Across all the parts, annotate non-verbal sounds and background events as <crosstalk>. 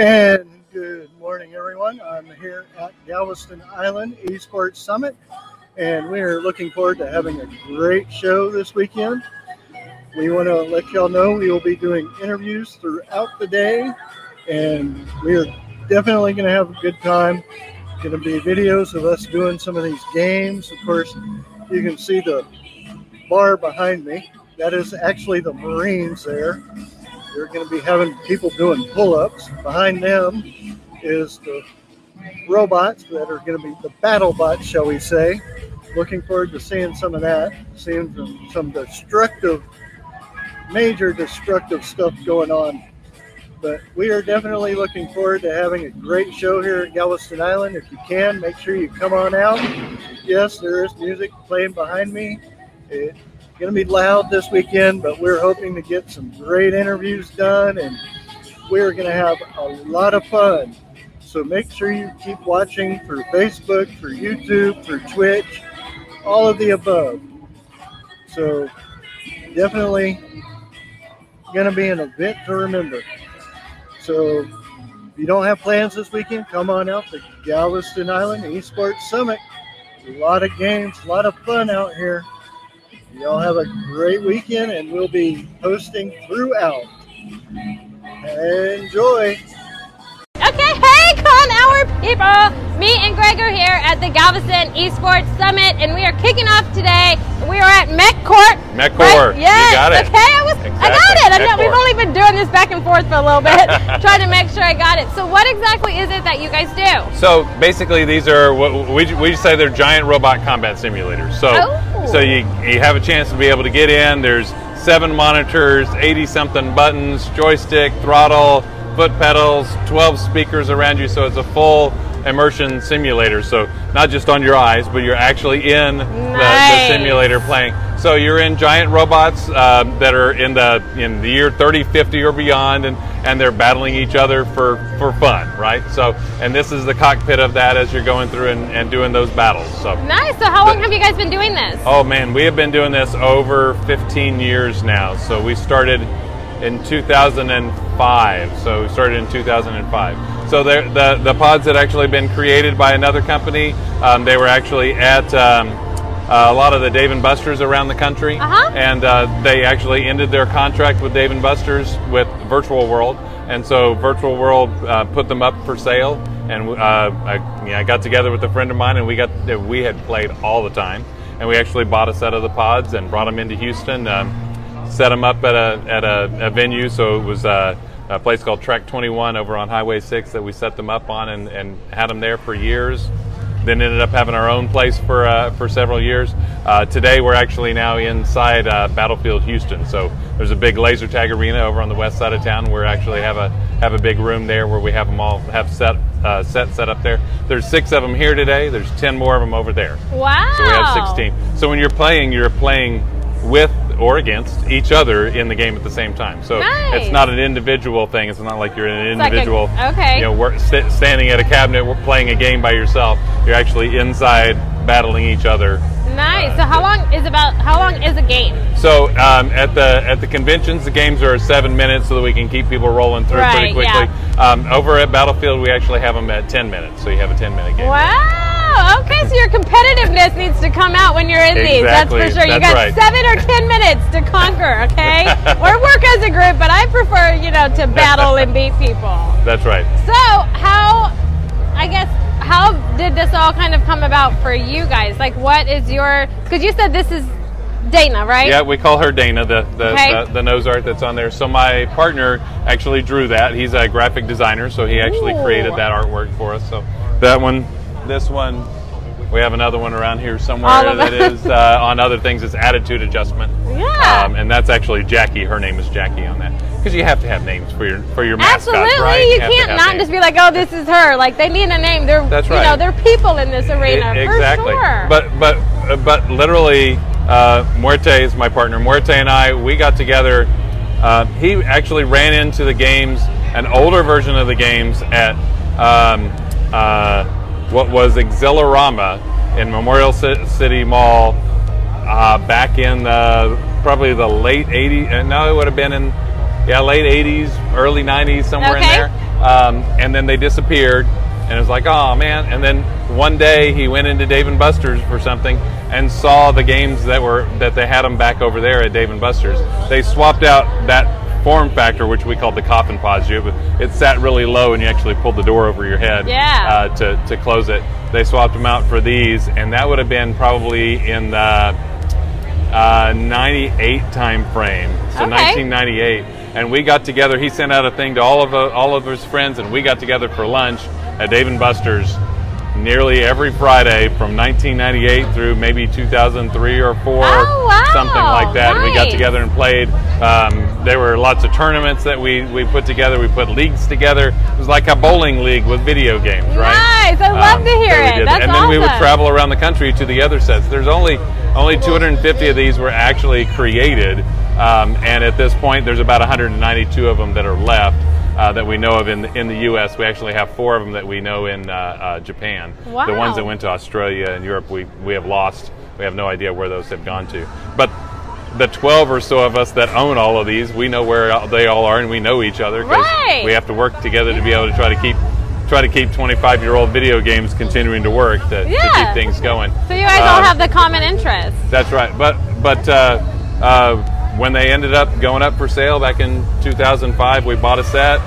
And good morning, everyone. I'm here at Galveston Island Esports Summit, and we're looking forward to having a great show this weekend. We want to let y'all know we will be doing interviews throughout the day, and we're definitely going to have a good time. Going to be videos of us doing some of these games. Of course, you can see the bar behind me. That is actually the Marines there. They're going to be having people doing pull-ups. Behind them is the robots that are going to be the battle bots, shall we say. Looking forward to seeing some of that, seeing some, some destructive, major destructive stuff going on. But we are definitely looking forward to having a great show here at Galveston Island. If you can, make sure you come on out. Yes, there is music playing behind me. It's going to be loud this weekend, but we're hoping to get some great interviews done and we're going to have a lot of fun. So make sure you keep watching through Facebook, through YouTube, through Twitch, all of the above. So definitely going to be an event to remember. So if you don't have plans this weekend, come on out to Galveston Island Esports Summit. A lot of games, a lot of fun out here. Y'all have a great weekend, and we'll be posting throughout. Enjoy. Okay, hey, Con Hour people! Me and Greg are here at the Galveston Esports Summit, and we are kicking off today. We are at MechCorps. MechCorps. Right? Yes. You got it. Okay, I was. I got it. I know we've only been doing this back and forth for a little bit, <laughs> trying to make sure I got it. So, what exactly is it that you guys do? So basically, these are what we, we say they're giant robot combat simulators. So Oh. So you you have a chance to be able to get in. There's seven monitors, 80 something buttons, joystick, throttle, foot pedals, 12 speakers around you. So it's a full immersion simulator. So not just on your eyes, but you're actually in the, the simulator playing. So you're in giant robots uh, that are in the in the year 30, 50 or beyond, and, and they're battling each other for, for fun, right? So and this is the cockpit of that as you're going through and, and doing those battles. So Nice. So, how long have you guys been doing this? oh man, we have been doing this over 15 years now. So we started in 2005. So we started in 2005. So the the pods had actually been created by another company. Um, they were actually at um, uh, a lot of the Dave and Buster's around the country, Uh-huh. and uh, they actually ended their contract with Dave and Buster's with Virtual World, and so Virtual World uh, put them up for sale. And uh, I, yeah, I got together with a friend of mine, and we got we had played all the time, and we actually bought a set of the pods and brought them into Houston. Um, set them up at a at a, a venue. So it was uh, a place called Track 21 over on Highway 6 that we set them up on and, and had them there for years. Then ended up having our own place for uh, for several years. Uh, today we're actually now inside uh, Battlefield Houston. So there's a big laser tag arena over on the west side of town. We actually have a have a big room there where we have them all have set uh, set set up there. There's six of them here today. There's ten more of them over there. Wow. So we have 16. So when you're playing, you're playing with or against each other in the game at the same time. So Nice. it's not an individual thing. It's not like you're an like a- individual. okay. You know, st- standing at a cabinet, we're playing a game by yourself. You're actually inside battling each other. Nice. Uh, So, how long is about? How long is a game? So um, at the at the conventions, the games are seven minutes, so that we can keep people rolling through Right, pretty quickly. Um, over at Battlefield, we actually have them at ten minutes, so you have a ten minute game. Wow. Oh, okay, so your competitiveness needs to come out when you're in these. That's for Exactly. sure. You got right. seven or ten minutes to conquer. Okay, <laughs> or work as a group. But I prefer, you know, to battle and beat people. That's right. So how? I guess how did this all kind of come about for you guys? Like, what is your? Because you said this is Dana, right? Yeah, we call her Dana, the the, Okay. the the nose art that's on there. So my partner actually drew that. He's a graphic designer, so he actually Ooh. created that artwork for us. So that one, this one, we have another one around here somewhere that is uh, on other things. It's attitude adjustment. Yeah. Um, and that's actually Jackie. Her name is Jackie on that because you have to have names for your for your mascots, Absolutely, right? you to can't not names. just be like, "Oh, this is her." Like they need a name. They're, That's right. you know, they're people in this arena for exactly. sure. But but but literally, uh, Muerte is my partner. Muerte and I, we got together. Uh, he actually ran into the games, an older version of the games at um, uh, what was Exhilarama in Memorial Ci- City Mall uh, back in the, probably the late 80s. Uh, no, it would have been in yeah late 80s, early 90s, somewhere Okay. in there. um, and then they disappeared. And it was like, oh man! And then one day he went into Dave and Buster's for something and saw the games that were that they had them back over there at Dave and Buster's. They swapped out that form factor, which we called the coffin. You, it sat really low, and you actually pulled the door over your head Yeah. uh, to to close it. They swapped them out for these, and that would have been probably in the uh, 98 time frame, so Okay. 1998. And we got together. He sent out a thing to all of uh, all of his friends, and we got together for lunch at Dave and Buster's nearly every Friday from 1998 through maybe 2003 or four, Oh, wow. something like that. We got together and played. Um, there were lots of tournaments that we, we put together. We put leagues together. It was like a bowling league with video games, right? Nice. I love to hear that it. That's and then we would travel around the country to the other sets. There's only only 250 of these were actually created, um, and at this point, there's about 192 of them that are left. Uh, that we know of in in the U.S. We actually have four of them that we know in uh, uh, Japan. The ones that went to Australia and Europe, we we have lost. We have no idea where those have gone to. But the 12 or so of us that own all of these, we know where they all are, and we know each other Right. we have to work together to be able to try to keep try to keep 25 year old video games continuing to work to, to keep things going. So you guys all Um, have the common interest. that's right. But but uh, uh, when they ended up going up for sale back in 2005, we bought a set.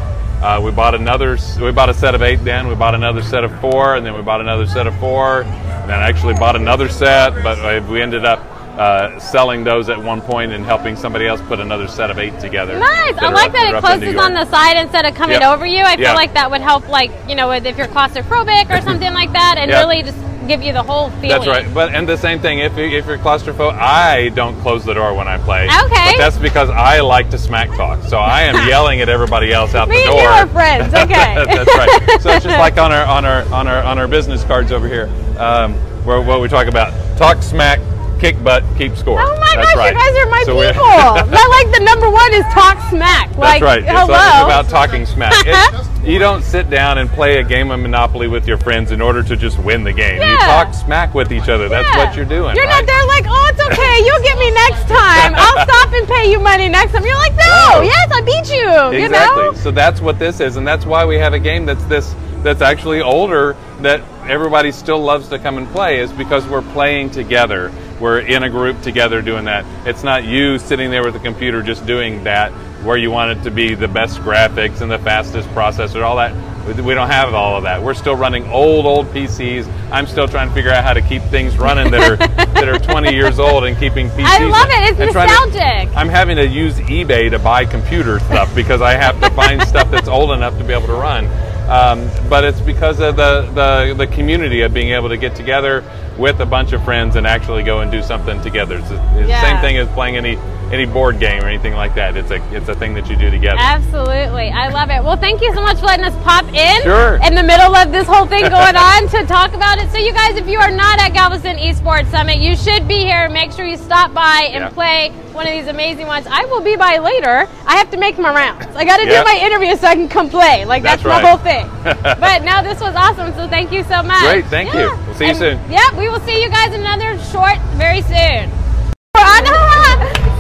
Uh, we bought another. We bought a set of eight. Then we bought another set of four, and then we bought another set of four. And then I actually bought another set, but we ended up uh, selling those at one point and helping somebody else put another set of eight together. Nice. I like up- that it up in New closes on the side instead of coming Yep. over you. I feel Yeah. like that would help, like you know, if you're claustrophobic or something like that, and Yeah. really just give you the whole feeling. That's right. But and the same thing. If you, if you're claustrophobic, I don't close the door when I play. Okay. But that's because I like to smack talk. So I am <laughs> yelling at everybody else out Me the and door. you are friends. <laughs> Okay. that's right. So it's just like on our on our on our on our business cards over here, um, where what we talk about: talk smack, kick butt, keep score. Oh my that's gosh, right. you guys are my So people. <laughs> I like the number one is talk smack. That's right. It's, hello. it's about talking smack. It- uh-huh. you don't sit down and play a game of Monopoly with your friends in order to just win the game. You talk smack with each other. That's Yeah. what you're doing. You're right? not there like, oh, it's <laughs> okay. You'll get me next time. I'll <laughs> stop and pay you money next time. You're like, no, No. yes, I beat you. You Exactly. know? So that's what this is, and that's why we have a game that's this that's actually older that everybody still loves to come and play is because we're playing together. We're in a group together doing that. It's not you sitting there with the computer just doing that where you want it to be the best graphics and the fastest processor, all that. We- don't have all of that. We're still running old, old PCs. I'm still trying to figure out how to keep things running that are that are 20 years old and keeping PCs. I love it. It's and trying to- nostalgic. I'm having to use eBay to buy computer stuff because I have to find stuff that's old enough to be able to run. Um, but it's because of the, the, the community of being able to get together with a bunch of friends and actually go and do something together. It's, the- it's Yeah. the same thing as playing any any board game or anything like that. It's a it's a thing that you do together. Absolutely. I love it. Well, thank you so much for letting us pop in Sure. in the middle of this whole thing going on to talk about it. So, you guys, if you are not at Galveston Esports Summit, you should be here. Make sure you stop by and Yeah. play one of these amazing ones. I will be by later. I have to make my rounds. I got to Yeah. do my interview so I can come play. Like, that's, That's my right. whole thing. <laughs> but no, this was awesome. So, thank you so much. Great, thank you. We'll see you soon. Yep, we will see you guys in another short very soon.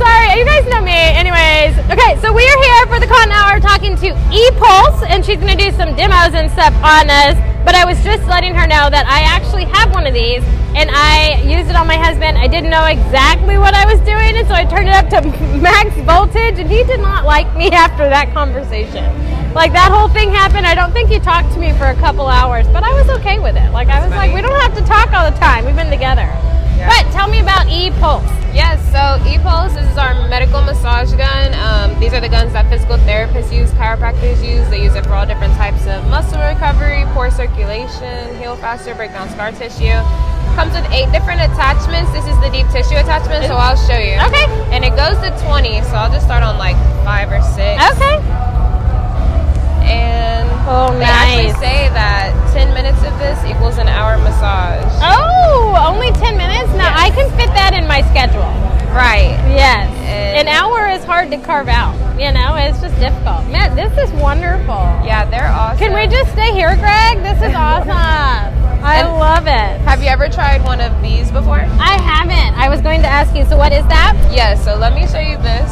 Sorry, you guys know me. Anyways, okay, so we are here for the Con Hour talking to ePulse, and she's going to do some demos and stuff on us. But I was just letting her know that I actually have one of these, and I used it on my husband. I didn't know exactly what I was doing, and so I turned it up to <laughs> max voltage, and he did not like me <laughs> after that conversation. Like that whole thing happened. I don't think he talked to me for a couple hours, but I was okay with it. Like I was like, we don't have to talk all the time. We've been together. But tell me about ePulse. Yes, so ePulse this is our medical massage gun. Um, these are the guns that physical therapists use, chiropractors use. They use it for all different types of muscle recovery, poor circulation, heal faster, break down scar tissue. Comes with eight different attachments. This is the deep tissue attachment, so I'll show you. Okay. And it goes to 20, so I'll just start on like five or six. Okay. And Oh, they actually say that 10 minutes of this equals an hour massage. Oh, only 10 minutes? Now Yes. I can fit that in my schedule. Right. Yes. And- An hour is hard to carve out. You know, it's just difficult. Man, this is wonderful. Yeah, they're awesome. Can we just stay here, Greg? This is awesome. <laughs> I And- love it. Have you ever tried one of these before? I haven't. I was going to ask you, so what is that? Yes, so let me show you this.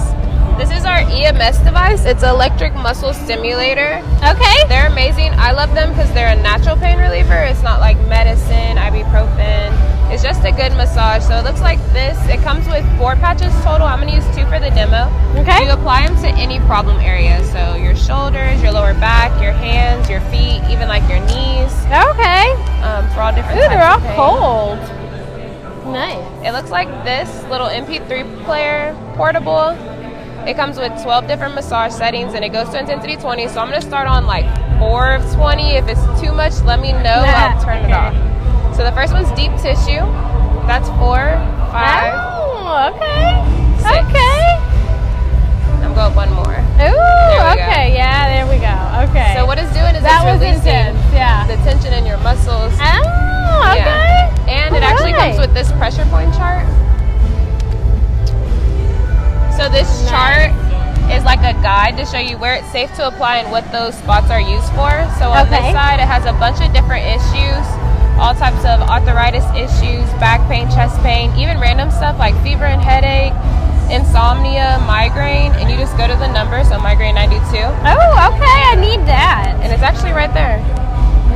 This is our EMS device. It's electric muscle stimulator. Okay. They're amazing. I love them because they're a natural pain reliever. It's not like medicine, ibuprofen. It's just a good massage. So it looks like this. It comes with four patches total. I'm gonna use two for the demo. Okay. You apply them to any problem area. So your shoulders, your lower back, your hands, your feet, even like your knees, Okay. um, for all different Ooh, they're all cold. Nice. It looks like this little MP3 player portable. It comes with 12 different massage settings and it goes to intensity 20. So I'm going to start on like 4 of 20. If it's too much, let me know. I'll turn it off. So the first one's deep tissue. That's 4, 5. Oh, okay. Six. Okay. I'm going one more. Ooh, we go. okay. Yeah, there we go. Okay. So what it's doing is that it's was releasing intense. Yeah. the tension in your muscles. Oh, okay. Yeah. And it actually Alright. comes with this pressure point chart. So this Nice. chart is like a guide to show you where it's safe to apply and what those spots are used for. So on Okay. this side, it has a bunch of different issues, all types of arthritis issues, back pain, chest pain, even random stuff like fever and headache, insomnia, migraine, and you just go to the number, so migraine 92, Oh, okay. I need that. and it's actually right there.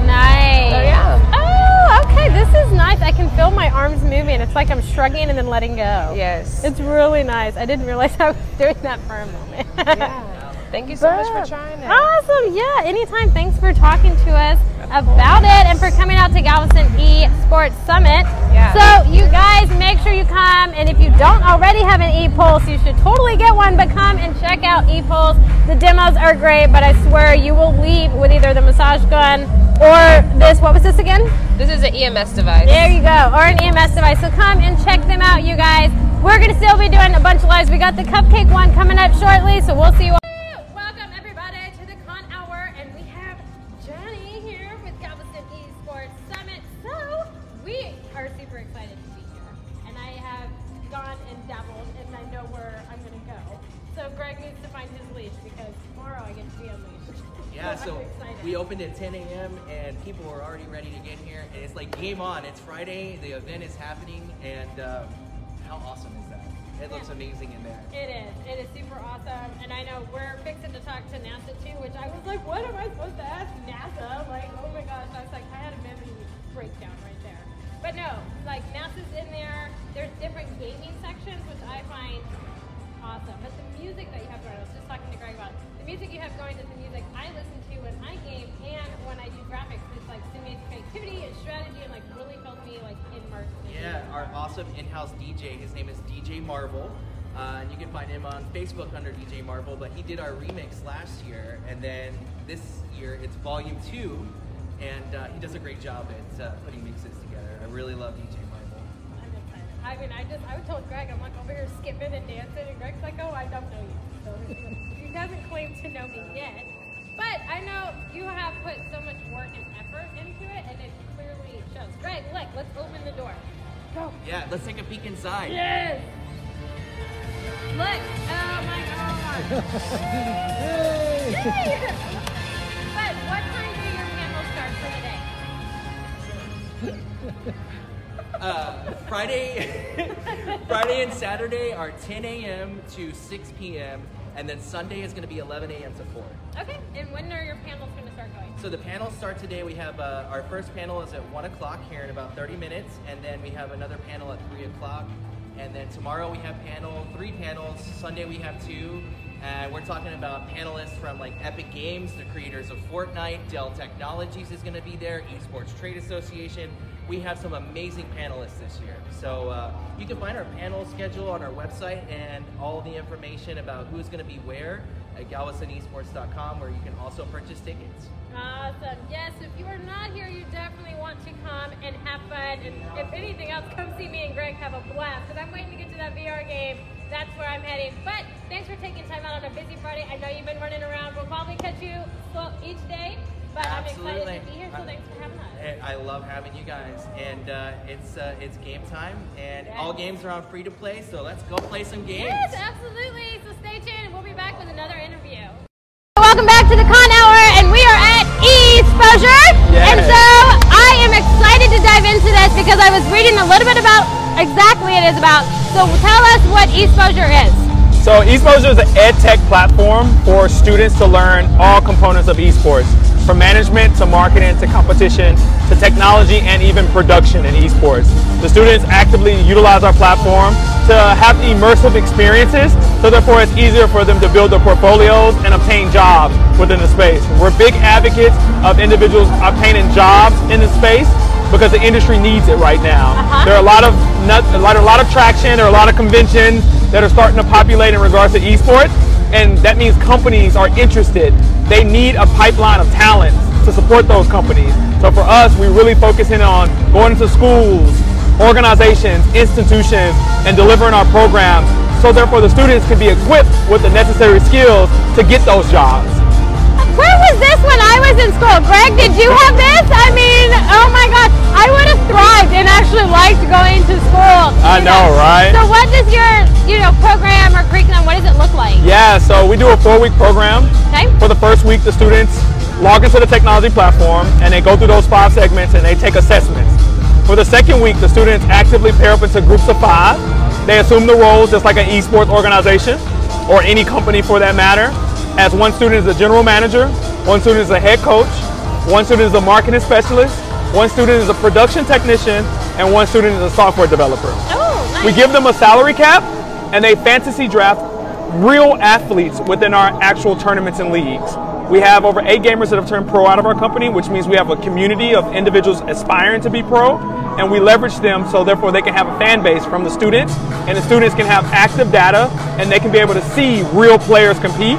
Nice. So yeah. Oh, okay. This is nice. I can feel my arms moving. It's like I'm shrugging and then letting go. Yes. It's really nice. I didn't realize <laughs> I was doing that for a moment. yeah. Thank you so much for trying it. Awesome. Yeah. Anytime. Thanks for talking to us about it and for coming out to Galveston E Sports Summit. Yeah. So you guys make sure you come and if you don't already have an E-Pulse, you should totally get one, but come and check out E-Pulse. The demos are great, but I swear you will leave with either the massage gun or this, what was this again? This is an EMS device. There you go, or an EMS device. So come and check them out, you guys. We're gonna still be doing a bunch of lives. We got the cupcake one coming up shortly, so we'll see you. Welcome we opened at 10 a.m. and people were already ready to get here. And it's like game on. It's Friday. The event is happening, and um, how awesome is that? It looks amazing in there. It is. It is super awesome. And I know we're fixing to talk to NASA too, which I was like, what am I supposed to ask NASA? Like, oh my gosh. I was like, I had a memory breakdown right there. But no, like NASA's in there. There's different gaming sections, which I find awesome. But the music that you have going, I was just talking to Greg about it. The music you have going is the music I listen to when I game and when I do graphics. It's like stimulates creativity and strategy and like really helps me like immerse. Yeah, our awesome in-house DJ. His name is DJ Marvel, uh, and you can find him on Facebook under DJ Marvel. But he did our remix last year, and then this year it's Volume Two, and uh, he does a great job at uh, putting mixes together. I really love DJ. I mean, I just, I told Greg, I'm like over here skipping and dancing, and Greg's like, oh, I don't know you. So he hasn't claimed to know me yet. But I know you have put so much work and effort into it, and it clearly shows. Greg, look, let's open the door. Go. Yeah, let's take a peek inside. Yes. Look. Oh my god. <laughs> Yay! But what time do your panels start for the day? <laughs> Uh, Friday, <laughs> Friday and Saturday are 10 a.m. to 6 p.m. and then Sunday is going to be 11 a.m. to 4. Okay. And when are your panels going to start going? So the panels start today. We have uh, our first panel is at 1 o'clock here in about 30 minutes, and then we have another panel at 3 o'clock. And then tomorrow we have panel, three panels. Sunday we have two. And we're talking about panelists from like Epic Games, the creators of Fortnite, Dell Technologies is going to be there, Esports Trade Association. We have some amazing panelists this year. So uh, you can find our panel schedule on our website and all the information about who's going to be where at galvestonesports.com, where you can also purchase tickets. Awesome. Yes, if you are not here, you definitely want to come and have fun. And if anything else, come see me and Greg have a blast. Because I'm waiting to get to that VR game. That's where I'm heading. But thanks for taking time out on a busy Friday. I know you've been running around. We'll probably catch you each day. But I'm excited Absolutely. to be here. So thanks for having us. I love having you guys, and uh, it's uh, it's game time, and all games are on free to play. So let's go play some games. Yes, absolutely. So stay tuned. We'll be back with another interview. Welcome back to the Con Hour, and we are at eSposure. Yes. And so I am excited to dive into this because I was reading a little bit about exactly what it is about. So tell us what eSposure is. So eSposure is an ed tech platform for students to learn all components of esports, from management to marketing to competition to technology and even production in esports. The students actively utilize our platform to have immersive experiences, so therefore it's easier for them to build their portfolios and obtain jobs within the space. We're big advocates of individuals obtaining jobs in the space because the industry needs it right now. Uh-huh. There are a lot of a lot, a lot of traction. There are a lot of conventions that are starting to populate in regards to esports, and that means companies are interested. They need a pipeline of talent to support those companies. So for us, we really focus in on going into schools, organizations, institutions, and delivering our programs. So therefore, the students can be equipped with the necessary skills to get those jobs. Where was this when I was in school? Greg, did you have this? I mean, oh my God, I would have thrived and actually liked going to school. I you know, right? So what does your, you know, program or curriculum, what does it look like? Yeah, so we do a four-week program. Okay. For the first week, the students log into the technology platform and they go through those five segments and they take assessments. For the second week, the students actively pair up into groups of five. They assume the roles just like an esports organization or any company for that matter. As one student is a general manager, one student is a head coach, one student is a marketing specialist, one student is a production technician, and one student is a software developer. Oh, nice. We give them a salary cap and they fantasy draft real athletes within our actual tournaments and leagues. We have over eight gamers that have turned pro out of our company, which means we have a community of individuals aspiring to be pro, and we leverage them so therefore they can have a fan base from the students, and the students can have active data and they can be able to see real players compete.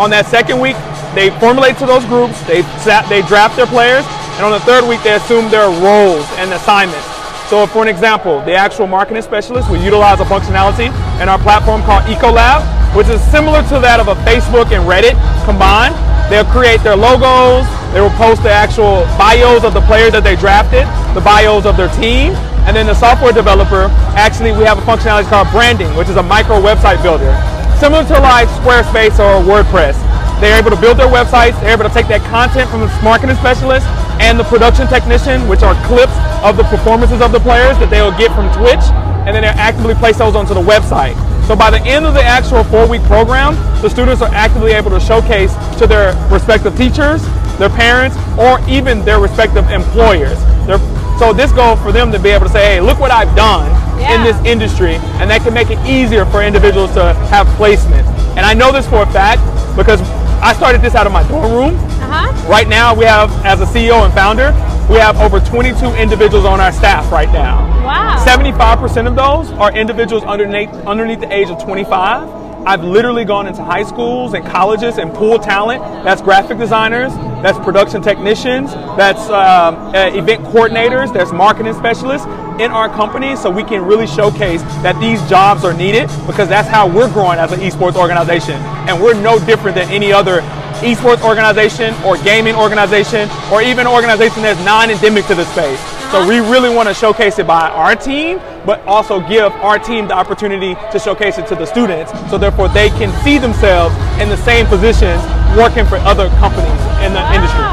On that second week, they formulate to those groups, they, they draft their players, and on the third week, they assume their roles and assignments. So for an example, the actual marketing specialist will utilize a functionality in our platform called Ecolab, which is similar to that of a Facebook and Reddit combined. They'll create their logos, they will post the actual bios of the players that they drafted, the bios of their team, and then the software developer, actually we have a functionality called branding, which is a micro website builder. Similar to like Squarespace or WordPress. They're able to build their websites, they're able to take that content from the marketing specialist and the production technician, which are clips of the performances of the players that they'll get from Twitch, and then they'll actively place those onto the website. So by the end of the actual four-week program, the students are actively able to showcase to their respective teachers, their parents, or even their respective employers. They're, so this goal for them to be able to say, hey, look what I've done Yeah. in this industry, and that can make it easier for individuals to have placement. And I know this for a fact because I started this out of my dorm room. Uh-huh. Right now, we have, as a CEO and founder, we have over 22 individuals on our staff right now. Wow. 75% of those are individuals underneath, underneath the age of 25. I've literally gone into high schools and colleges and pulled talent. That's graphic designers, that's production technicians, that's um, uh, event coordinators, there's marketing specialists in our company so we can really showcase that these jobs are needed because that's how we're growing as an esports organization. And we're no different than any other esports organization or gaming organization or even an organization that's non-endemic to the space. So we really want to showcase it by our team, but also give our team the opportunity to showcase it to the students. So therefore they can see themselves in the same positions working for other companies in the industry.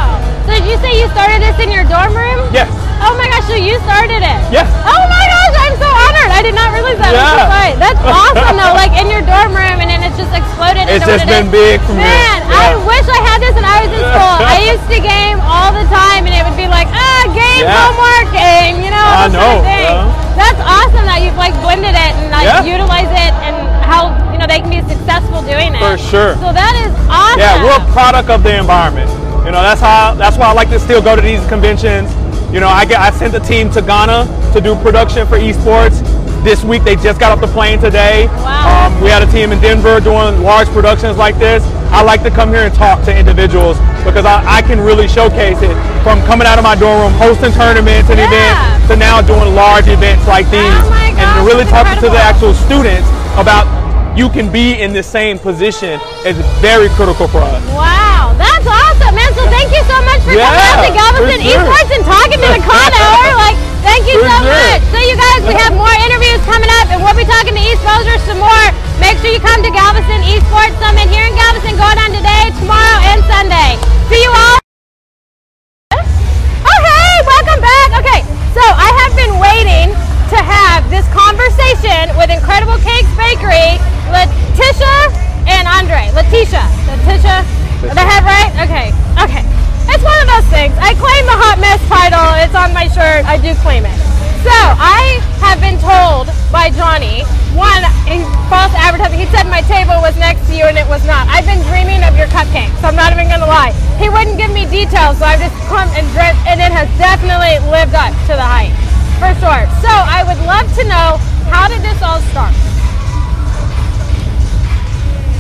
So did you say you started this in your dorm room? Yes. Oh my gosh, so you started it? Yes. Oh my gosh, did not realize that. That's Yeah. That's <laughs> awesome though, like in your dorm room and then it's just exploded It's just it been is. big from there. Man, I wish I had this when I was in school. <laughs> I used to game all the time and it would be like, ah, game, Yeah. homework, game, you know, I know, sort of thing. yeah. That's awesome that you've like blended it and like Yeah. utilize it and how, you know, they can be successful doing it. For sure. So that is awesome. Yeah, we're a product of the environment. You know, that's how that's why I like to still go to these conventions. You know, I get I sent the team to Ghana to do production for esports. This week they just got off the plane today. Wow. Um, we had a team in Denver doing large productions like this. I like to come here and talk to individuals because I, I can really showcase it from coming out of my dorm room, hosting tournaments and Yeah. events, to now doing large events like these, Oh my and really talking to the actual students about you can be in the same position is very critical for us. Wow, that's awesome, man. So thank you so much for coming Yeah, out to Galveston sure. Esports and talking to the con hour. <laughs> Like, Thank you so much. So you guys. We have more interviews coming up, and we'll be talking to eSposure some more. Make sure you come to Galveston Esports Summit here in Galveston going on today, tomorrow, and Sunday. See you all. Oh, hey, welcome back. Okay, so I have been waiting to have this conversation with Incredible Cakes Bakery, Letitia and Andre. Letitia. Letitia. Did I right? Okay. Okay things. I claim the hot mess title. It's on my shirt. I do claim it. So I have been told by Johnny, one, false advertising. He said my table was next to you and it was not. I've been dreaming of your cupcakes. So, I'm not even gonna lie. He wouldn't give me details, so I've just come and dreamt, and it has definitely lived up to the hype, for sure. So I would love to know how did this all start?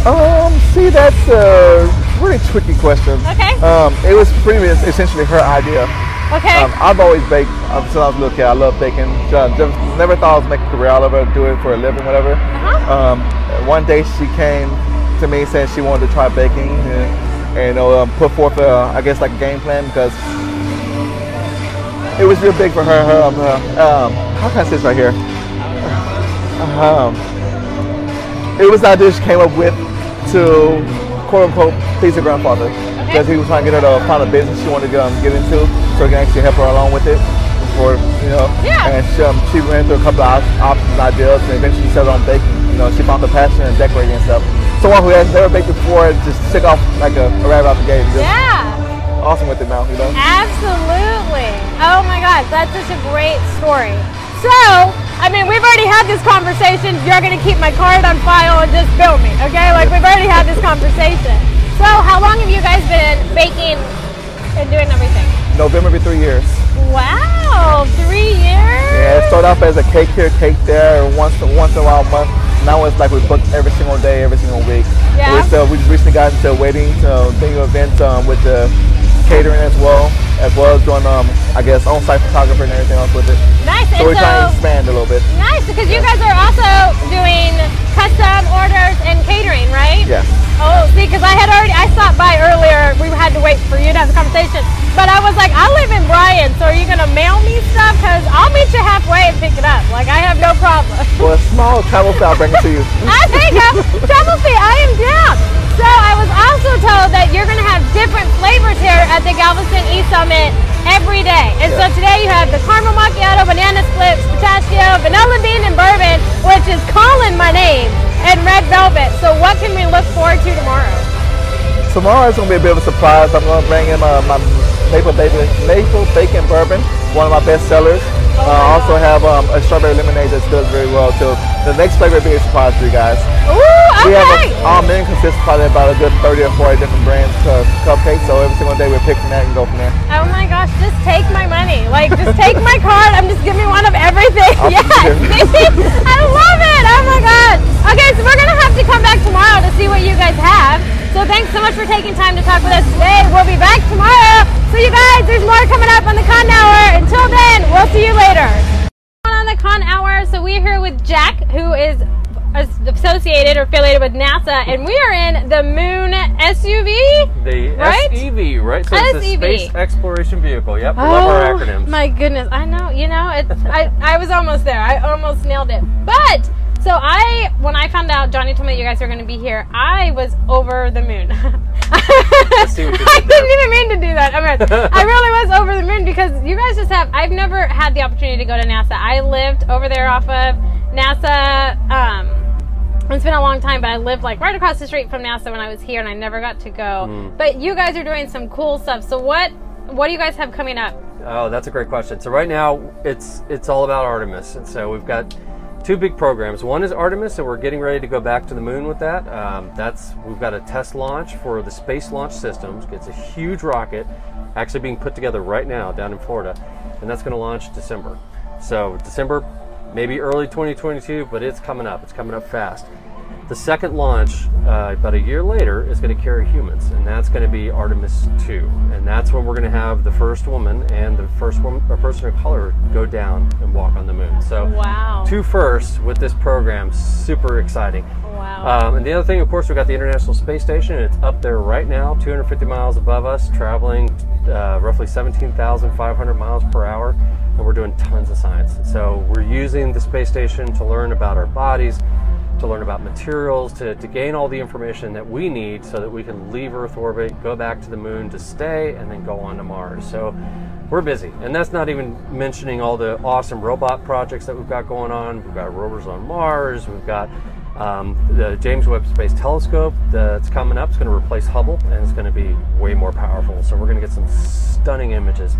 Um, see, that's a really tricky question. Okay. Um, it was pretty much essentially her idea. Okay. Um, I've always baked um, since I was a little kid. I love baking. Just, never thought I was making a career. I'll ever do it for a living, whatever. Uh-huh. Um, one day she came to me saying she wanted to try baking and, and know, um, put forth, a, I guess, like a game plan because it was real big for her. her um, uh, um, how can I say this right here? <sighs> Um, it was an idea she came up with to quote unquote please her grandfather because he was trying to get her to find a business she wanted to um, get into so he can actually help her along with it. For you know, Yeah. and she, um, she ran through a couple of op- options and ideas, and eventually she settled on baking. You know, she found the passion in decorating and stuff. Someone who has never baked before just took off like a, a rabbit out the gate. Yeah. awesome with it now, you know. Absolutely. Oh my gosh, that's such a great story. So, I mean, we've already had this conversation. You're going to keep my card on file and just bill me, okay? Like, we've already had this conversation. So, how long have you guys been baking and doing everything? November will be three years. Wow, three years? Yeah, it started off as a cake here, cake there, once once in a while a month. Now it's like we book every single day, every single week. Yeah. We still we just recently got into waiting to venue events um, with the catering as well, as well as doing um I guess on-site photographer and everything else with it. Nice. So and we're trying to expand a little bit. nice, because you guys are also doing custom orders and catering, right? Yes. Oh, see, because I had already, I stopped by earlier. We had to wait for you to have the conversation. But I was like, I live in Bryan, so are you going to mail me stuff? Because I'll meet you halfway and pick it up. Like, I have no problem. <laughs> Well, a small travel fee I'll bring it to you. <laughs> I you go. Travel fee, I am down. So I was also told that you're going to have different flavors here at the Galveston E-Summit every day. And so today you have the caramel macchiato, banana splits, pistachio, vanilla bean, and bourbon, which is calling my name, and red velvet. So what can we look forward to tomorrow? Tomorrow is gonna be a bit of a surprise. I'm gonna bring in uh, my maple bacon, maple bacon bourbon, one of my best sellers. Uh, I also have um, a strawberry lemonade that does very well too. The next flavor will be a surprise for you guys. Ooh, We have okay. a, our menu consists probably about a good 30 or 40 different brands of cupcakes. So every single day we pick from that and go from there. Oh my gosh, just take my money. Like, just take my card. I'm just giving me one of everything. I'll yes. put <laughs> it in. I love it. Oh my god. Okay, so we're going to have to come back tomorrow to see what you guys have. So thanks so much for taking time to talk with us today. We'll be back tomorrow. So you guys, there's more coming up on the Con Hour. Until then, we'll see you later. On the Con Hour, so we're here with Jack, who is associated or affiliated with NASA, and we are in the Moon SUV. The Right? SEV, right? So it's the Space Exploration Vehicle. Yep, I love our oh, acronyms. Oh, My goodness, I know. You know, it's I, I was almost there. I almost nailed it. But so I, when I found out Johnny told me you guys were going to be here, I was over the moon. <laughs> I see what you I did there. didn't even mean to do that. I mean, <laughs> I really was over the moon because you guys just have. I've never had the opportunity to go to NASA. I lived over there off of NASA. Um, it's been a long time, but I lived like right across the street from NASA when I was here, and I never got to go. Mm. But you guys are doing some cool stuff. So what what do you guys have coming up? Oh, that's a great question. So right now, it's it's all about Artemis, and so we've got two big programs. One is Artemis, and we're getting ready to go back to the moon with that. Um, that's we've got a test launch for the Space Launch Systems. It's a huge rocket, actually being put together right now down in Florida, and that's going to launch December. So December, maybe early 2022, but it's coming up. It's coming up fast. The second launch, uh, about a year later, is going to carry humans, and that's going to be Artemis 2. And that's when we're going to have the first woman and the first woman, or person of color go down and walk on the moon. So, Wow. two firsts with this program, super exciting. Wow. Um, and the other thing, of course, we've got the International Space Station. It's up there right now, 250 miles above us, traveling uh, roughly 17,500 miles per hour, and we're doing tons of science. So we're using the space station to learn about our bodies, to learn about materials, to, to gain all the information that we need so that we can leave Earth orbit, go back to the moon to stay, and then go on to Mars. So we're busy. And that's not even mentioning all the awesome robot projects that we've got going on. We've got rovers on Mars, we've got um, the James Webb Space Telescope that's coming up. It's going to replace Hubble and it's going to be way more powerful. So we're going to get some stunning images.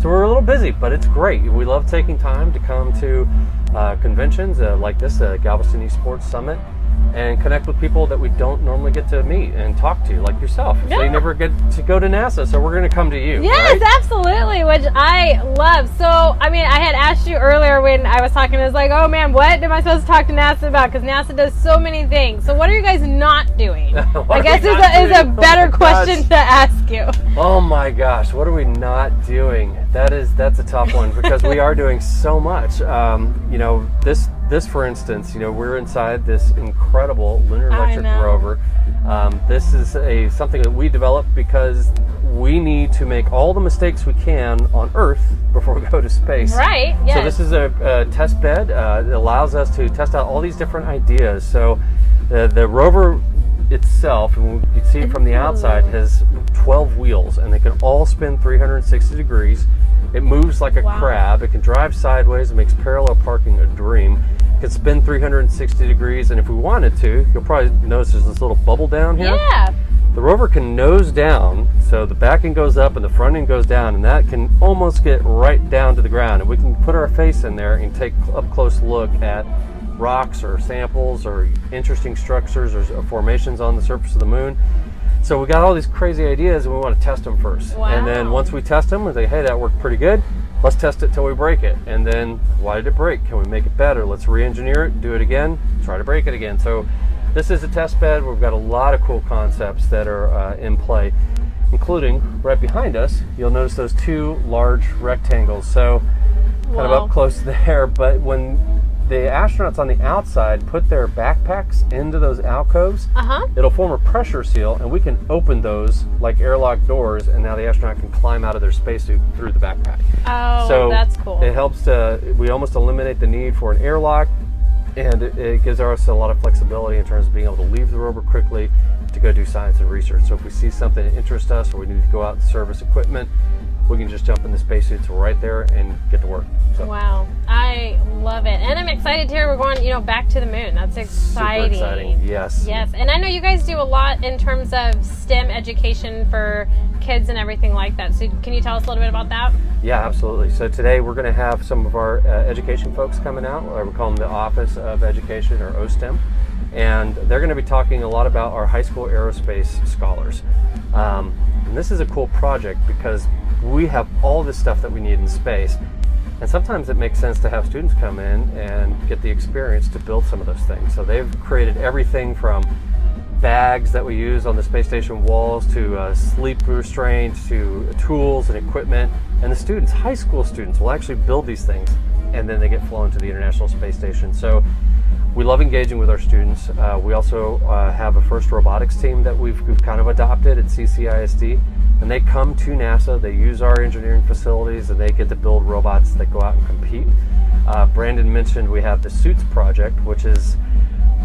So we're a little busy, but it's great. We love taking time to come to uh, conventions uh, like this, uh, Galveston Esports Summit, and connect with people that we don't normally get to meet and talk to, like yourself. So you never get to go to NASA, so we're going to come to you. Yes, right? absolutely, which I love. So, I mean, I had asked you earlier when I was talking, I was like, oh man, what am I supposed to talk to NASA about? Because NASA does so many things. So, what are you guys not doing? <laughs> I guess is a, is a? Oh better question gosh. to ask you. Oh my gosh, what are we not doing? That is that's a tough one because we are doing so much. Um, you know, this this for instance, you know, we're inside this incredible lunar electric rover. Um, this is a something that we developed because we need to make all the mistakes we can on Earth before we go to space. Right, So this is a, a test bed. Uh, it allows us to test out all these different ideas. So the, the rover itself, and you can see it from the outside, has 12 wheels, and they can all spin 360 degrees. It moves like a Wow. crab. It can drive sideways. It makes parallel parking a dream. Can spin 360 degrees, and if we wanted to, you'll probably notice there's this little bubble down here. Yeah. The rover can nose down, so the back end goes up and the front end goes down, and that can almost get right down to the ground. And we can put our face in there and take up close look at rocks or samples or interesting structures or or formations on the surface of the moon. So we got all these crazy ideas, and we want to test them first. Wow. And then once we test them, we say, "Hey, that worked pretty good. Let's test it till we break it." And then, why did it break? Can we make it better? Let's re-engineer it, do it again, try to break it again. So this is a test bed. We've got a lot of cool concepts that are uh, in play, including right behind us. You'll notice those two large rectangles. So kind of up close <laughs> there. But when the astronauts on the outside put their backpacks into those alcoves, Uh huh. it'll form a pressure seal, and we can open those like airlock doors, and now the astronaut can climb out of their spacesuit through the backpack. Oh, so that's cool. It helps to we almost eliminate the need for an airlock, and it, it gives us a lot of flexibility in terms of being able to leave the rover quickly to go do science and research. So if we see something that interests us, or we need to go out and service equipment, we can just jump in the spacesuits right there and get to work. So Wow, I love it, and I'm excited to hear we're going, you know, back to the moon. That's exciting. super exciting. Yes. Yes, and I know you guys do a lot in terms of STEM education for kids and everything like that. So can you tell us a little bit about that? Yeah, absolutely. So today we're going to have some of our uh, education folks coming out. We call them the Office of Education or OSTEM. And they're going to be talking a lot about our high school aerospace scholars. Um, and this is a cool project because we have all this stuff that we need in space. And sometimes it makes sense to have students come in and get the experience to build some of those things. So they've created everything from bags that we use on the space station walls to uh, sleep restraints to tools and equipment. And the students, high school students, will actually build these things and then they get flown to the International Space Station. So we love engaging with our students. Uh, we also uh, have a first robotics team that we've, we've kind of adopted at CCISD. And they come to NASA, they use our engineering facilities, and they get to build robots that go out and compete. Uh, Brandon mentioned we have the Suits Project, which is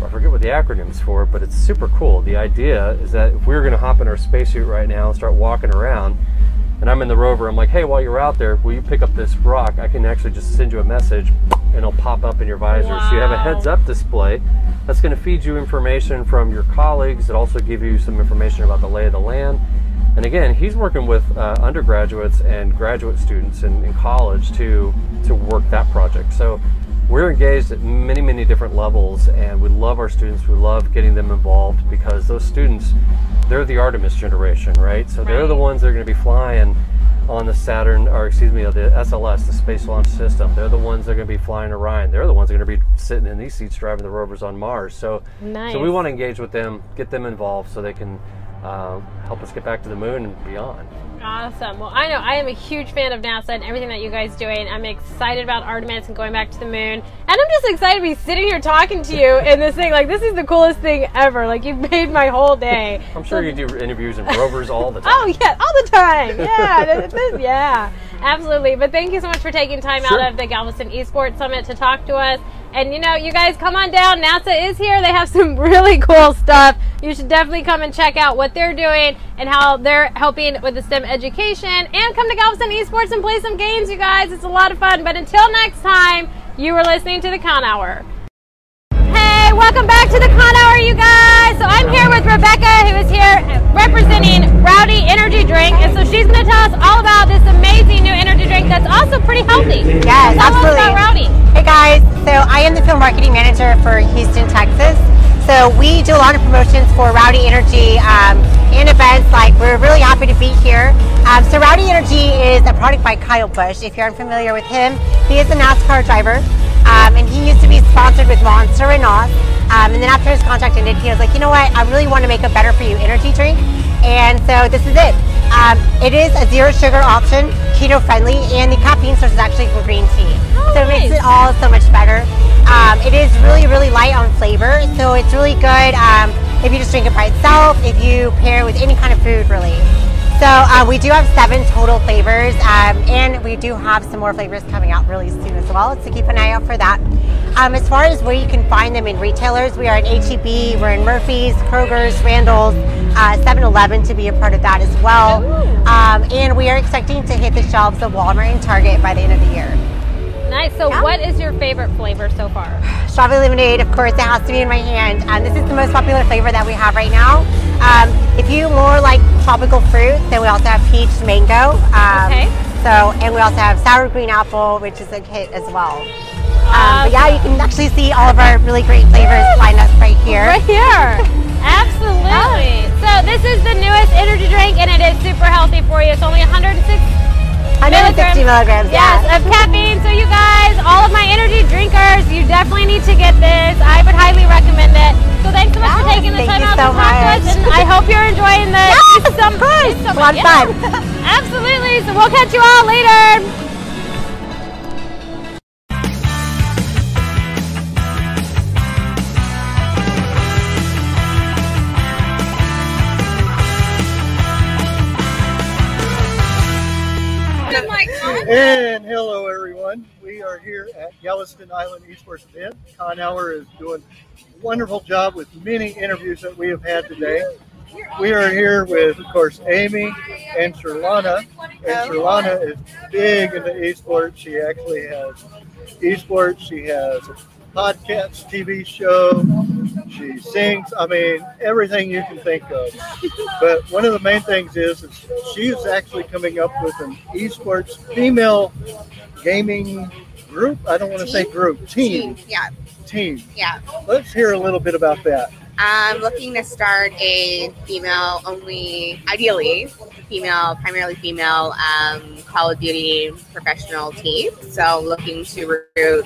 I forget what the acronym's for, but it's super cool. The idea is that if we were going to hop in our spacesuit right now and start walking around, and I'm in the rover, I'm like, hey, while you're out there, will you pick up this rock? I can actually just send you a message and it'll pop up in your visor. So you have a heads up display that's going to feed you information from your colleagues. It also give you some information about the lay of the land. And again, he's working with uh, undergraduates and graduate students in, in college to to work that project. So we're engaged at many, many different levels, and we love our students. We love getting them involved because those students, they're the Artemis generation, right? So they're the ones that are going to be flying on the Saturn, or excuse me, uh, the SLS, the Space Launch System. They're the ones that are going to be flying Orion. They're the ones that are going to be sitting in these seats driving the rovers on Mars. So, Nice. so we want to engage with them, get them involved, so they can uh, help us get back to the moon and beyond. Awesome. Well, I know I am a huge fan of NASA and everything that you guys doing. I'm excited about Artemis and going back to the moon. And I'm just excited to be sitting here talking to you in this thing. Like, this is the coolest thing ever. Like, you've made my whole day. <laughs> I'm sure you do interviews and rovers all the <laughs> time. Oh yeah, all the time. <laughs> Yeah, yeah, absolutely. But thank you so much for taking time Sure. out of the Galveston Esports Summit to talk to us. And you know, you guys come on down. NASA is here. They have <laughs> some really cool stuff. You should definitely come and check out what they're doing and how they're helping with the STEM education. And come to Galveston Esports and play some games, you guys. It's a lot of fun. But until next time, you were listening to the Con Hour. Hey, welcome back to the Con Hour, you guys. So I'm here with Rebecca, who is here representing Rowdy Energy Drink, and so she's going to tell us all about this amazing new energy drink that's also pretty healthy. Yes, tell absolutely. Us about Rowdy. Hey guys, so I am the field marketing manager for Houston, Texas. So we do a lot of promotions for Rowdy Energy um, and events. Like we're really happy to be here. Um, so Rowdy Energy is a product by Kyle Busch. If you're unfamiliar with him, he is a NASCAR driver, um, and he used to be sponsored with Monster and NOS. Um, and then after his contract ended, he was like, you know what? I really want to make a better for you energy drink. And so this is it. Um, it is a zero sugar option, keto friendly, and the caffeine source is actually from green tea. Oh, so it makes it all so much better. Um, it is really, really light on flavor, so it's really good um, if you just drink it by itself, if you pair it with any kind of food, really. So uh, we do have seven total flavors, um, and we do have some more flavors coming out really soon as well. So keep an eye out for that. Um, as far as where you can find them in retailers, we are at HEB, we're in Murphy's, Kroger's, Randall's, uh, 7-Eleven to be a part of that as well. Um, and we are expecting to hit the shelves of Walmart and Target by the end of the year. Nice. So, what is your favorite flavor so far? <sighs> Strawberry lemonade, of course, it has to be in my hand. Um, this is the most popular flavor that we have right now. Um, if you more like tropical fruit, then we also have peach mango. Um, Okay. So, and we also have sour green apple, which is a hit as well. Um, but yeah, you can actually see all of our really great flavors lined up right here. Right here. <laughs> Absolutely. So this is the newest energy drink, and it is super healthy for you. It's only 106 160 milligrams. Yes, yeah. of caffeine. So you guys, all of my energy drinkers, you definitely need to get this. I would highly recommend it. So thanks so much for taking the thank time you out so to talk to us, much. and I hope you're enjoying the <laughs> Yes, East Sum- of course. East Summit. A lot of Yeah. Absolutely. So we'll catch you all later. And hello, everyone. We are here at Galveston Island Esports event. Con Hour is doing a wonderful job with many interviews that we have had today. We are here with, of course, Amy and Sherlana. And Sherlana is big into esports. She actually has esports. She has podcast, TV show. She sings. I mean, everything you can think of. But one of the main things is, is she is actually coming up with an esports female gaming group. I don't want to say group, team. Yeah, Team. yeah. Let's hear a little bit about that. I'm looking to start a female only, ideally, female, primarily female um, Call of Duty professional team. So looking to recruit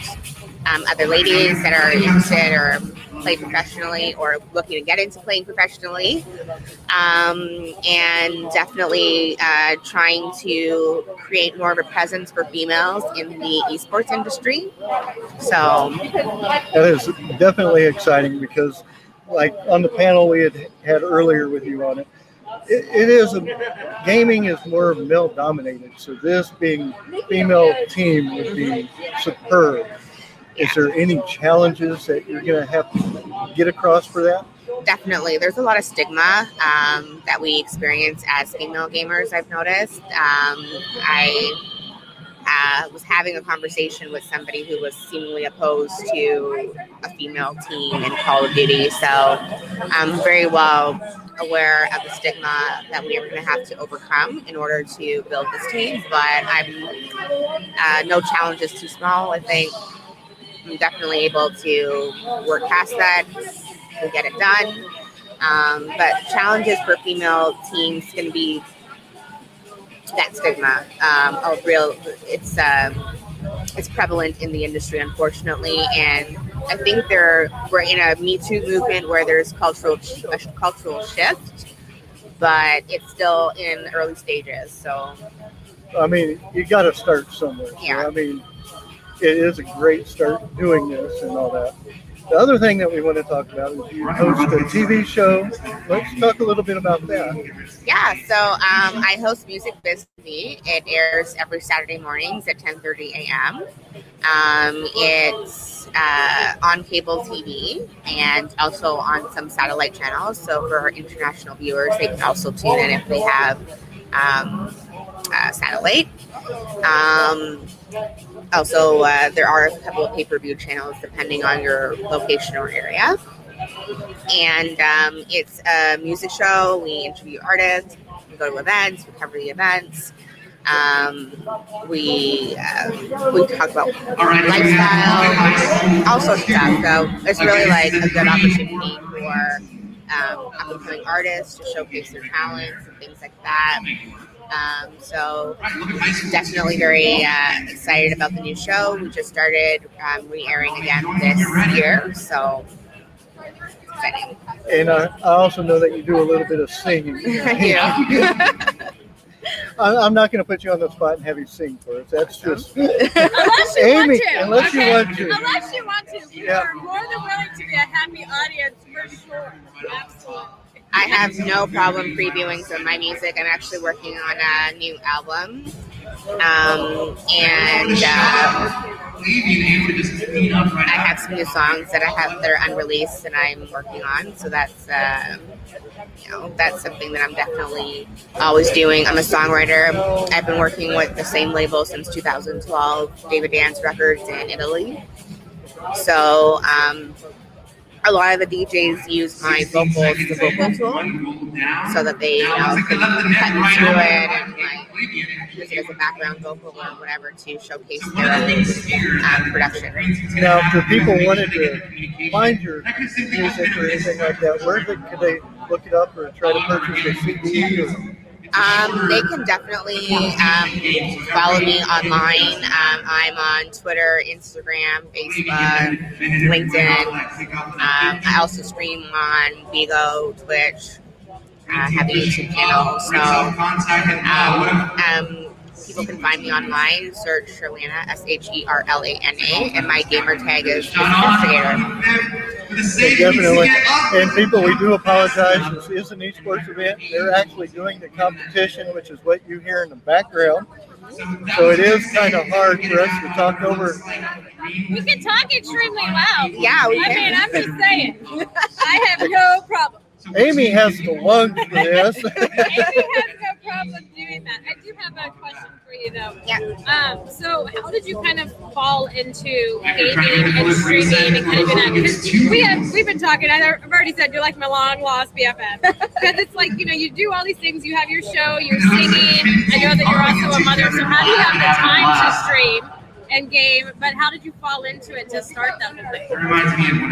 um, other ladies that are interested or play professionally or looking to get into playing professionally. Um, and definitely uh, trying to create more of a presence for females in the esports industry. So That is definitely exciting because, like on the panel we had had earlier with you on it, it, it is a gaming is more male dominated. So this being female team would be superb. Is there any challenges that you're going to have to get across for that? definitely. There's a lot of stigma um, that we experience as female gamers i've noticed. Um, i uh, was having a conversation with somebody who was seemingly opposed to a female team in call of duty so i'm very well aware of the stigma that we are going to have to overcome in order to build this team but i'm uh, no challenge is too small i think i'm definitely able to work past that and get it done. Um, but challenges for female teams can be that stigma. Um, a real, it's um, it's prevalent in the industry, unfortunately, and I think there we're in a Me Too movement where there's cultural a cultural shift, but it's still in early stages. So I mean, you got to start somewhere. So, Yeah. I mean, it is a great start doing this and all that. The other thing that we want to talk about is you host a TV show. Let's talk a little bit about that. Yeah, so um, I host Music Biz TV. It airs every Saturday mornings at 10:30 a.m. Um, it's uh, on cable TV and also on some satellite channels. So for international viewers, they can also tune in if they have um, uh, satellite. Um, also, uh, there are a couple of pay per view channels depending on your location or area. And um, it's a music show. We interview artists, we go to events, we cover the events. Um, we uh, we talk about lifestyle, all sorts of stuff. So it's really like a good opportunity for um, up and coming artists to showcase their talents and things like that. Um, so definitely very uh, excited about the new show. We just started um, re-airing again this year, so exciting. And I, I also know that you do a little bit of singing. <laughs> Yeah. <laughs> I- I'm not going to put you on the spot and have you sing for us. That's just <laughs> Unless you Amy. want to. Unless you want to. Unless you want to. We Yeah. are more than willing to be a happy audience for sure. Absolutely. I have no problem previewing some of my music. I'm actually working on a new album. Um, and uh, I have some new songs that I have that are unreleased and I'm working on. So that's uh, you know that's something that I'm definitely always doing. I'm a songwriter. I've been working with the same label since 2012, David Dance Records in Italy. So um, a lot of the DJs use my vocals as a vocal tool, so that they you know can cut into it and like use it as a background vocal or whatever to showcase their um, production. now, if people wanted to find your music or anything like that, where could they look it up or try to purchase a CD? Or, Um, they can definitely um, follow me online. Um, I'm on Twitter, Instagram, Facebook, LinkedIn. Um, I also stream on Bigo, Twitch. I have a YouTube channel. So um, um, people can find me online. Search Sherlana, S H E R L A N A, and my gamer tag is Instigator. Yeah, definitely. And people, we do apologize. This is an esports event. They're actually doing the competition, which is what you hear in the background. So it is kind of hard for us to talk over. We can talk extremely loud. Yeah, we I can. mean, I'm just saying. I have no problem. Amy has the lungs for this. Amy has no problem doing that. I do have a question for you though. Yeah. Um, so how did you kind of fall into gaming and streaming and kind of that? We have we've been talking. I- I've already said you're like my long lost BFF. Because it's like you know you do all these things. You have your show. You're singing. I know that you're also a mother. So how do you have the time to stream? And game, but how did you fall into it to start that?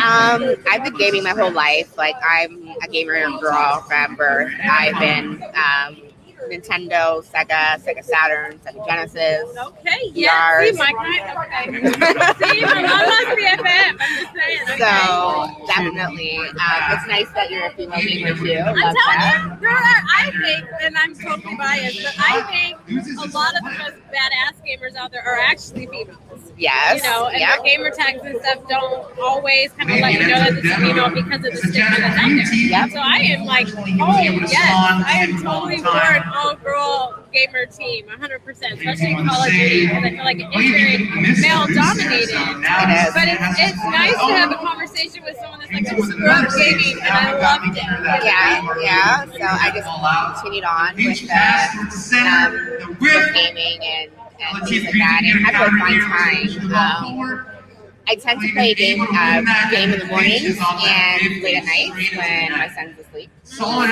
Um, I've been gaming my whole life. Like I'm a gamer girl from birth. I've been um, Nintendo, Sega, Sega Saturn, Sega Genesis. Okay, yeah. VRs. See, my kind. Okay. <laughs> See, my mom must be. I'm just saying. Okay. So definitely, um, it's nice that you're a female gamer too. I'm Love that. telling you, girl, I think, and I'm totally biased, but I think a lot of the most badass gamers out there are actually females. Yes. You know, and Yep. their gamer tags and stuff don't always kind of let you know that it's a female because of the stigma that's out there. Yep. So I am like, oh yes, I am totally for an all-girl gamer team, 100%, especially in Call of Duty, because I feel like it's very male-dominated. It is. But it's, it's nice to have a conversation with someone that's like, I just grew up gaming and I loved it. Yeah, yeah. So I just continued on with the um, with gaming and, and things like that, and how do I find time? Um, I tend to play a game uh, game in the mornings and late at night when my son's asleep. So, um,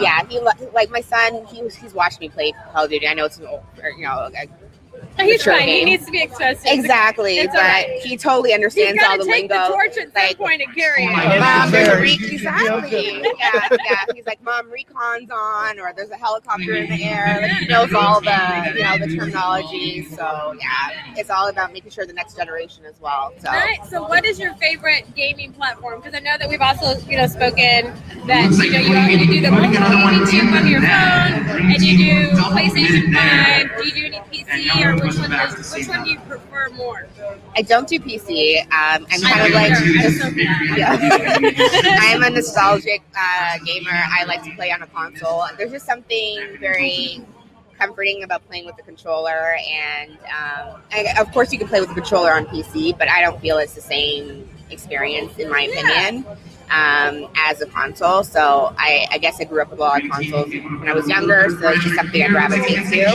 yeah, he like my son. He was he's watched me play Call of Duty. I know it's an old, or, you know, a He's mature fine. He needs to be expressive. Exactly, It's but alright. he totally understands all the take lingo. the torch at some like, point and carry it. Mom, there's a re- exactly. yeah, yeah. He's like, Mom, recon's on, or there's a helicopter in the air. Like he knows all the, you know, the terminology. So yeah, it's all about making sure the next generation as well. So Right. So, what is your favorite gaming platform? Because I know that we've also, you know, spoken that you know you, you do the mobile gaming too on your phone, and you do PlayStation Five. Do you do any PC, or which one? Does, which one do you prefer more? I don't do PC. Um, I'm kind of like. I'm just, so <laughs> yeah. <laughs> I'm a nostalgic uh, gamer. I like to play on a console. There's just something very comforting about playing with the controller, and um, I, of course you can play with the controller on PC, but I don't feel it's the same experience in my opinion. Um, as a console. So I, I guess I grew up with a lot of consoles when I was younger, so it's just something I gravitate to.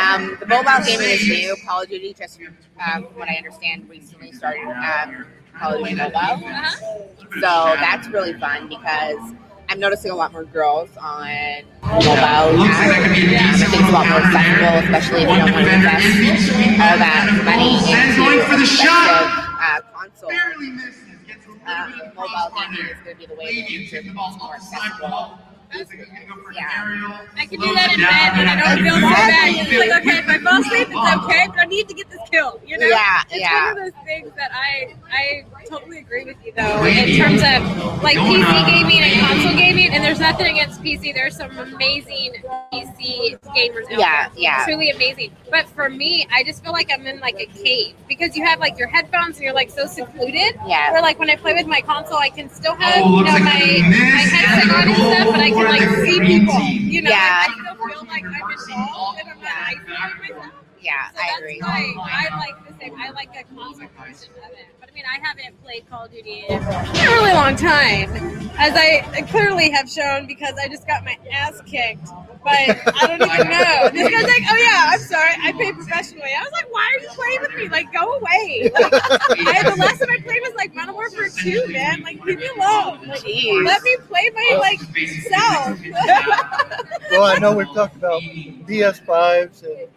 Um, the mobile gaming is new. Call of Duty, just um, from what I understand, recently started um, Call of Duty Mobile. So that's really fun because I'm noticing a lot more girls on mobile apps. Um, I think it's a lot more accessible, especially if you don't want to invest all that money into an expensive uh, console. Uh, mobile gaming is going to be the way to make it more accessible. Yeah. I can do that in bed and I don't feel so bad. It's like, okay, if I fall asleep, it's okay, but I need to get this kill. You know? Yeah, It's yeah. one of those things that I I totally agree with you though in terms of like PC gaming and console gaming. And there's nothing against PC. There's some amazing PC gamers. Out Yeah, there. yeah. It's truly amazing. But for me, I just feel like I'm in like a cave because you have like your headphones and you're like so secluded. Yeah. Where like when I play with my console, I can still have you know my my headset on and stuff, but I can like see people. You know, Yeah. like, I still feel like I'm involved and I'm not isolating myself. Yeah, So I that's agree. why I like the same. I like a console version of it. But I mean, I haven't played Call of Duty in a really long time, as I clearly have shown because I just got my ass kicked. But I don't even know. This guy's like, "Oh yeah, I'm sorry, I pay professionally." I was like, "Why are you playing with me? Like, go away!" Like, <laughs> I, the last time I played was like Modern Warfare 2, man. Like, leave me alone. Like, let me play my like self. <laughs> Well, I know we've talked about PS5s and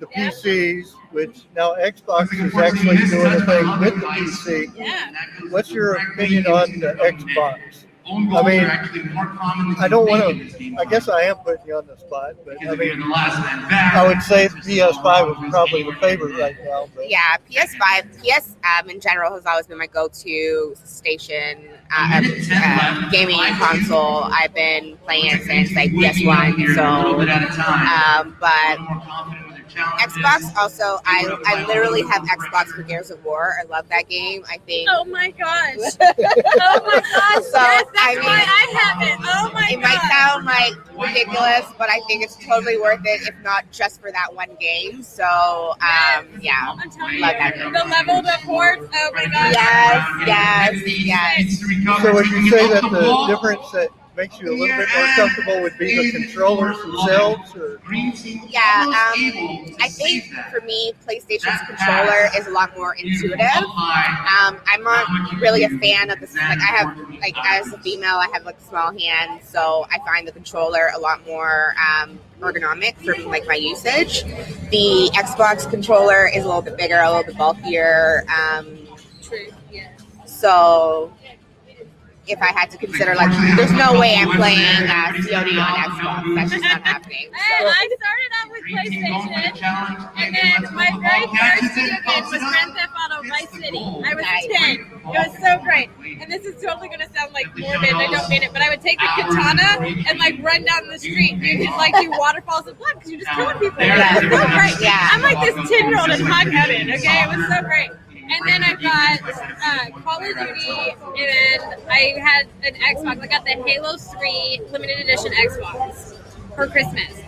the PCs, which now Xbox is actually doing a thing with the PC. yeah. What's your opinion on the Xbox? I mean, I don't want to. I guess I am putting you on the spot, but I mean, I would say PS5 is probably the favorite right now. But Yeah, PS5, PS um, in general has always been my go-to station uh, uh, gaming console. I've been playing it since like PS1, so um, but Xbox also, I I literally have Xbox for Gears of War. I love that game. I think. Oh my gosh. <laughs> oh my gosh. So, yes, that's I mean- why I have it. Oh my It god. might sound like ridiculous, but I think it's totally worth it, if not just for that one game. So, um, yeah, I'm telling love you, game. the level up ports. Oh my god. Yes, yes, yes. so would you say that the difference that makes you a little bit more comfortable would be the controllers themselves, or Yeah, um, I think for me, PlayStation's controller is a lot more intuitive. Um, I'm not really a fan of this. Like, I have, like, as a female, I have like small hands, so I find the controller a lot more um, ergonomic for like my usage. The Xbox controller is a little bit bigger, a little bit bulkier. Um, True. Yeah. so if I had to consider, like, there's no way I'm playing uh, COD on Xbox. That's just not happening. I, I started out with PlayStation, and then my very first video game was Grand Theft Auto Vice City. I was Nice. 10. It was so great. And this is totally going to sound like morbid, I don't mean it, but I would take the katana and like run down the street, dude, and like do waterfalls of blood because you're just killing people. Yeah. It was so great. Yeah. I'm like this 10 year old in hot heaven, okay? It was so great. And then I got uh, Call of Duty, and I had an Xbox. I got the Halo 3 limited edition Xbox for Christmas.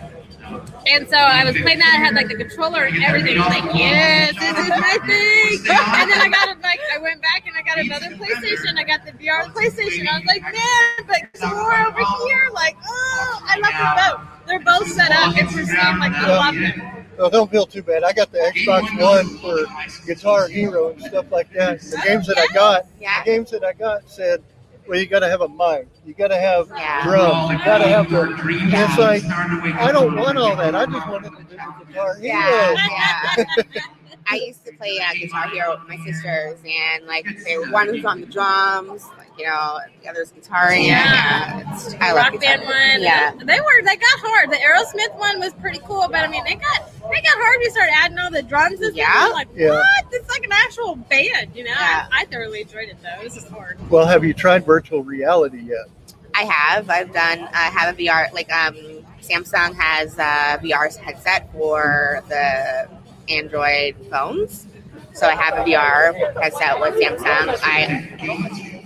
And so I was playing that. I had like the controller and everything. I was like, yes, this is my thing. And then I got like I went back and I got another PlayStation. I got the VR PlayStation. I was like, man, but more over here. Like, oh, I love them both. They're both set up and pristine. Like I love them. Oh, don't feel too bad. I got the Xbox One for Guitar Hero and stuff like that. The games that I got, Yeah. the games that I got said, well, you got to have a mic, you got to have Yeah. drums, you got to have the. And it's like, I don't want all that. I just wanted to do the Guitar Hero. Yeah, yeah. <laughs> I used to play uh, Guitar Hero with my sisters, and like they one was on the drums, like you know, the other's guitaring. Yeah, yeah. It's, I Rock guitar. band one. Yeah, They were they got hard. The Aerosmith one was pretty cool, but I mean they got they got hard. You start adding all the drums and Yeah. stuff. You're like Yeah. what? It's like an actual band, you know. Yeah. I, I thoroughly enjoyed it though. It was just hard. Well, have you tried virtual reality yet? I have. I've done. I have a VR. Like um, Samsung has a VR headset for the Android phones. So I have a VR headset with Samsung. I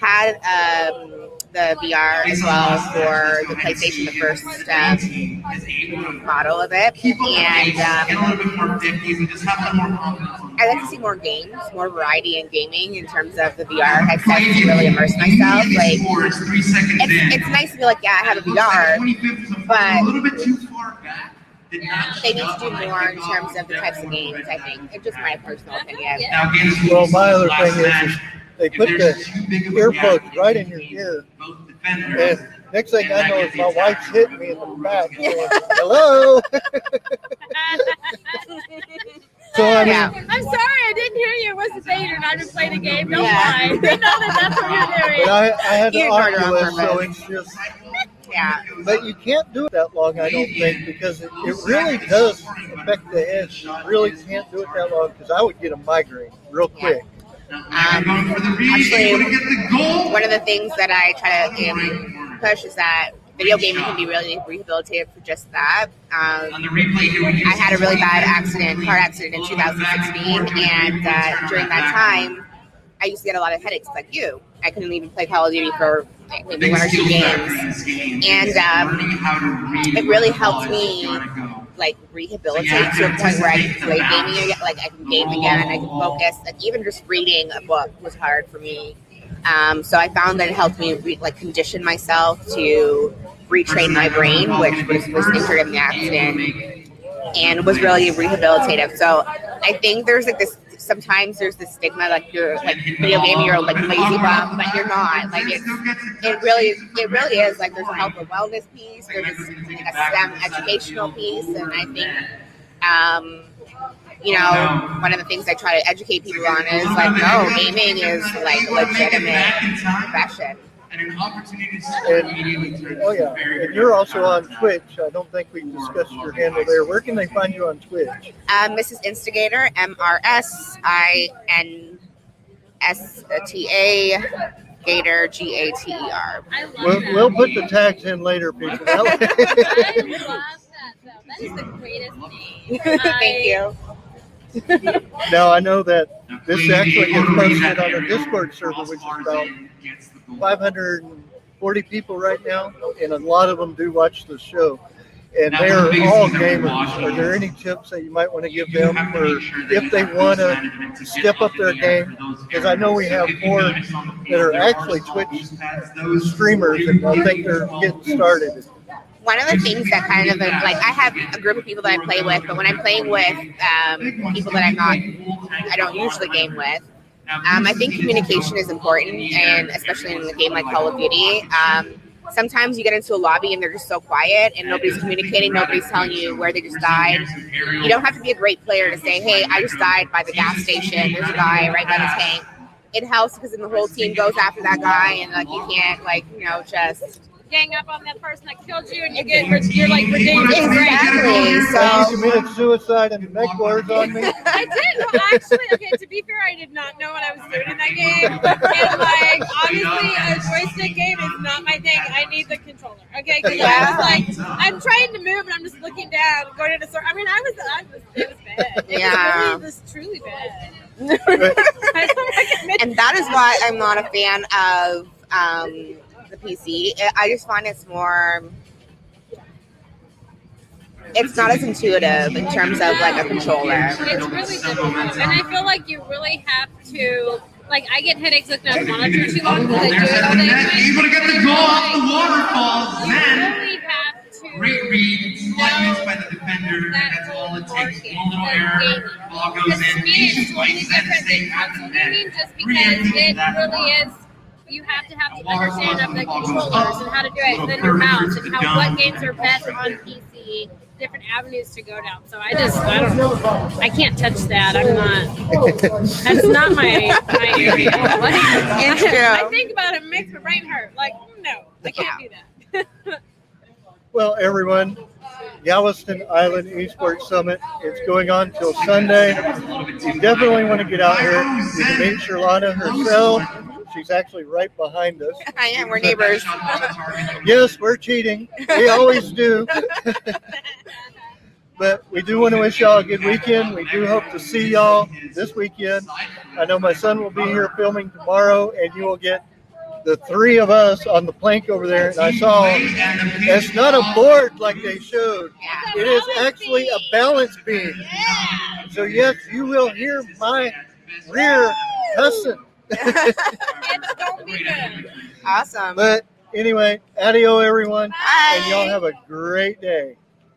had um, the the VR as well for the PlayStation, the first um, model of it, and um, I like to see more games, more variety in gaming in terms of the VR headset to really immerse myself. Like, it's, it's nice to be like, yeah, I have a VR, but they need to do more in terms of the types of games. I think it's just my personal opinion. Well, my other thing is, is they put the earplugs right in your ear, and next thing I know is my wife's hitting me in the back, going, "Hello." <laughs> so I mean, I'm sorry, I didn't hear you. It was the Vader, not to play the game. Don't Yeah. lie. They know that that's what you're doing. but I, I had the You ignored her on Oculus, so purpose. it's just. <laughs> Yeah. But you can't do it that long, I don't think, because it, it really does affect the head. You really can't do it that long because I would get a migraine real quick. Um, actually, one of the things that I try to um, push is that video gaming can be really rehabilitative for just that. Um, I had a really bad accident, car accident in 2016, and uh, during that time, I used to get a lot of headaches like you. I couldn't even play Call of Duty for maybe one or two games, and um, it really helped me like rehabilitate to a point where I can play gaming again, like I can game again, I can focus. Like even just reading a book was hard for me. Um, so I found that it helped me re- like condition myself to retrain my brain, which was, was injured in the accident, and was really rehabilitative. So I think there's like this. Sometimes there's this stigma like you're like video gaming, you're like lazy bum, but you're not. Like it's it really it really is like there's a health and wellness piece, there's like a STEM educational piece, and I think um, you know, one of the things I try to educate people on is like, no, gaming is like legitimate profession. And, oh yeah, and you're also on Twitch. I don't think we discussed your handle there. Where can they find you on Twitch? Um, Mrs. Instigator, M R S I N S T A Gator G A T E R. We'll, we'll put the tags in later, people. <laughs> I love that though. <laughs> That is the greatest name. <laughs> Thank you. Now I know that this actually gets posted on a Discord server, which is about 540 people right now, and a lot of them do watch the show. And they're the all gamers. Are there any tips that you might want to give them for if they want to sentiments to get step up their in the air game? Because I know we have If you four notice on the that are actually Twitch use pads. Those streamers, and I think they're getting started. One of the things that kind of like I have a group of people that I play with, but when I'm playing with um, people that I'm not, I don't usually game with. Um, I think communication is important, and especially in a game like Call of Duty. Um, sometimes you get into a lobby and they're just so quiet, and nobody's communicating, nobody's telling you where they just died. You don't have to be a great player to say, "Hey, I just died by the gas station. There's a guy right by the tank." It helps because then the whole team goes after that guy, and like you can't like you know just Gang up on that person that killed you, and you get you're like redeemed. Exactly. So So you committed suicide and MechCorps on me. <laughs> I did. Well, actually, okay. To be fair, I did not know what I was doing in that game, and like honestly, a joystick game is not my thing. I need the controller. Okay, because I was like, I'm trying to move, and I'm just looking down, going into circle. I mean, I was, I was, it was bad. It Yeah. was really, it was truly bad. <laughs> I don't like admit- and that is why I'm not a fan of um, the PC. I just find it's more. It's not as intuitive in terms of like a controller. It's really difficult, and I feel like you really have to. Like I get headaches looking at the monitor too long because I do it all day. Able to get the goal off the waterfalls. You Then really have to. great read, slight miss by the defender, and that's all it takes. One little error, ball goes in. me, it's totally slice, and different stay than at console the net. just because it really is. You have to have the understanding of the controllers and how to do it, and then your mouse and how what games are best on PC, different avenues to go down. So I just, I don't know, I can't touch that. I'm not. That's not my my area. <laughs> Like, It's. I think about it, makes my brain hurt. Like, no, I can't do that. <laughs> Well, everyone, Galveston Island Esports Summit. It's going on till Sunday. You definitely want to get out here. You can meet Sherlana herself. She's actually right behind us. <laughs> I am. We're neighbors. <laughs> Yes, we're cheating. We always do. <laughs> but we do want to wish y'all a good weekend. We do hope to see y'all this weekend. I know my son will be here filming tomorrow, and you will get the three of us on the plank over there, and I saw it's not a board like they showed. It is actually a balance beam. So yes, you will hear my rear cussing. <laughs> Awesome. But anyway, adio everyone, Bye. and y'all have a great day.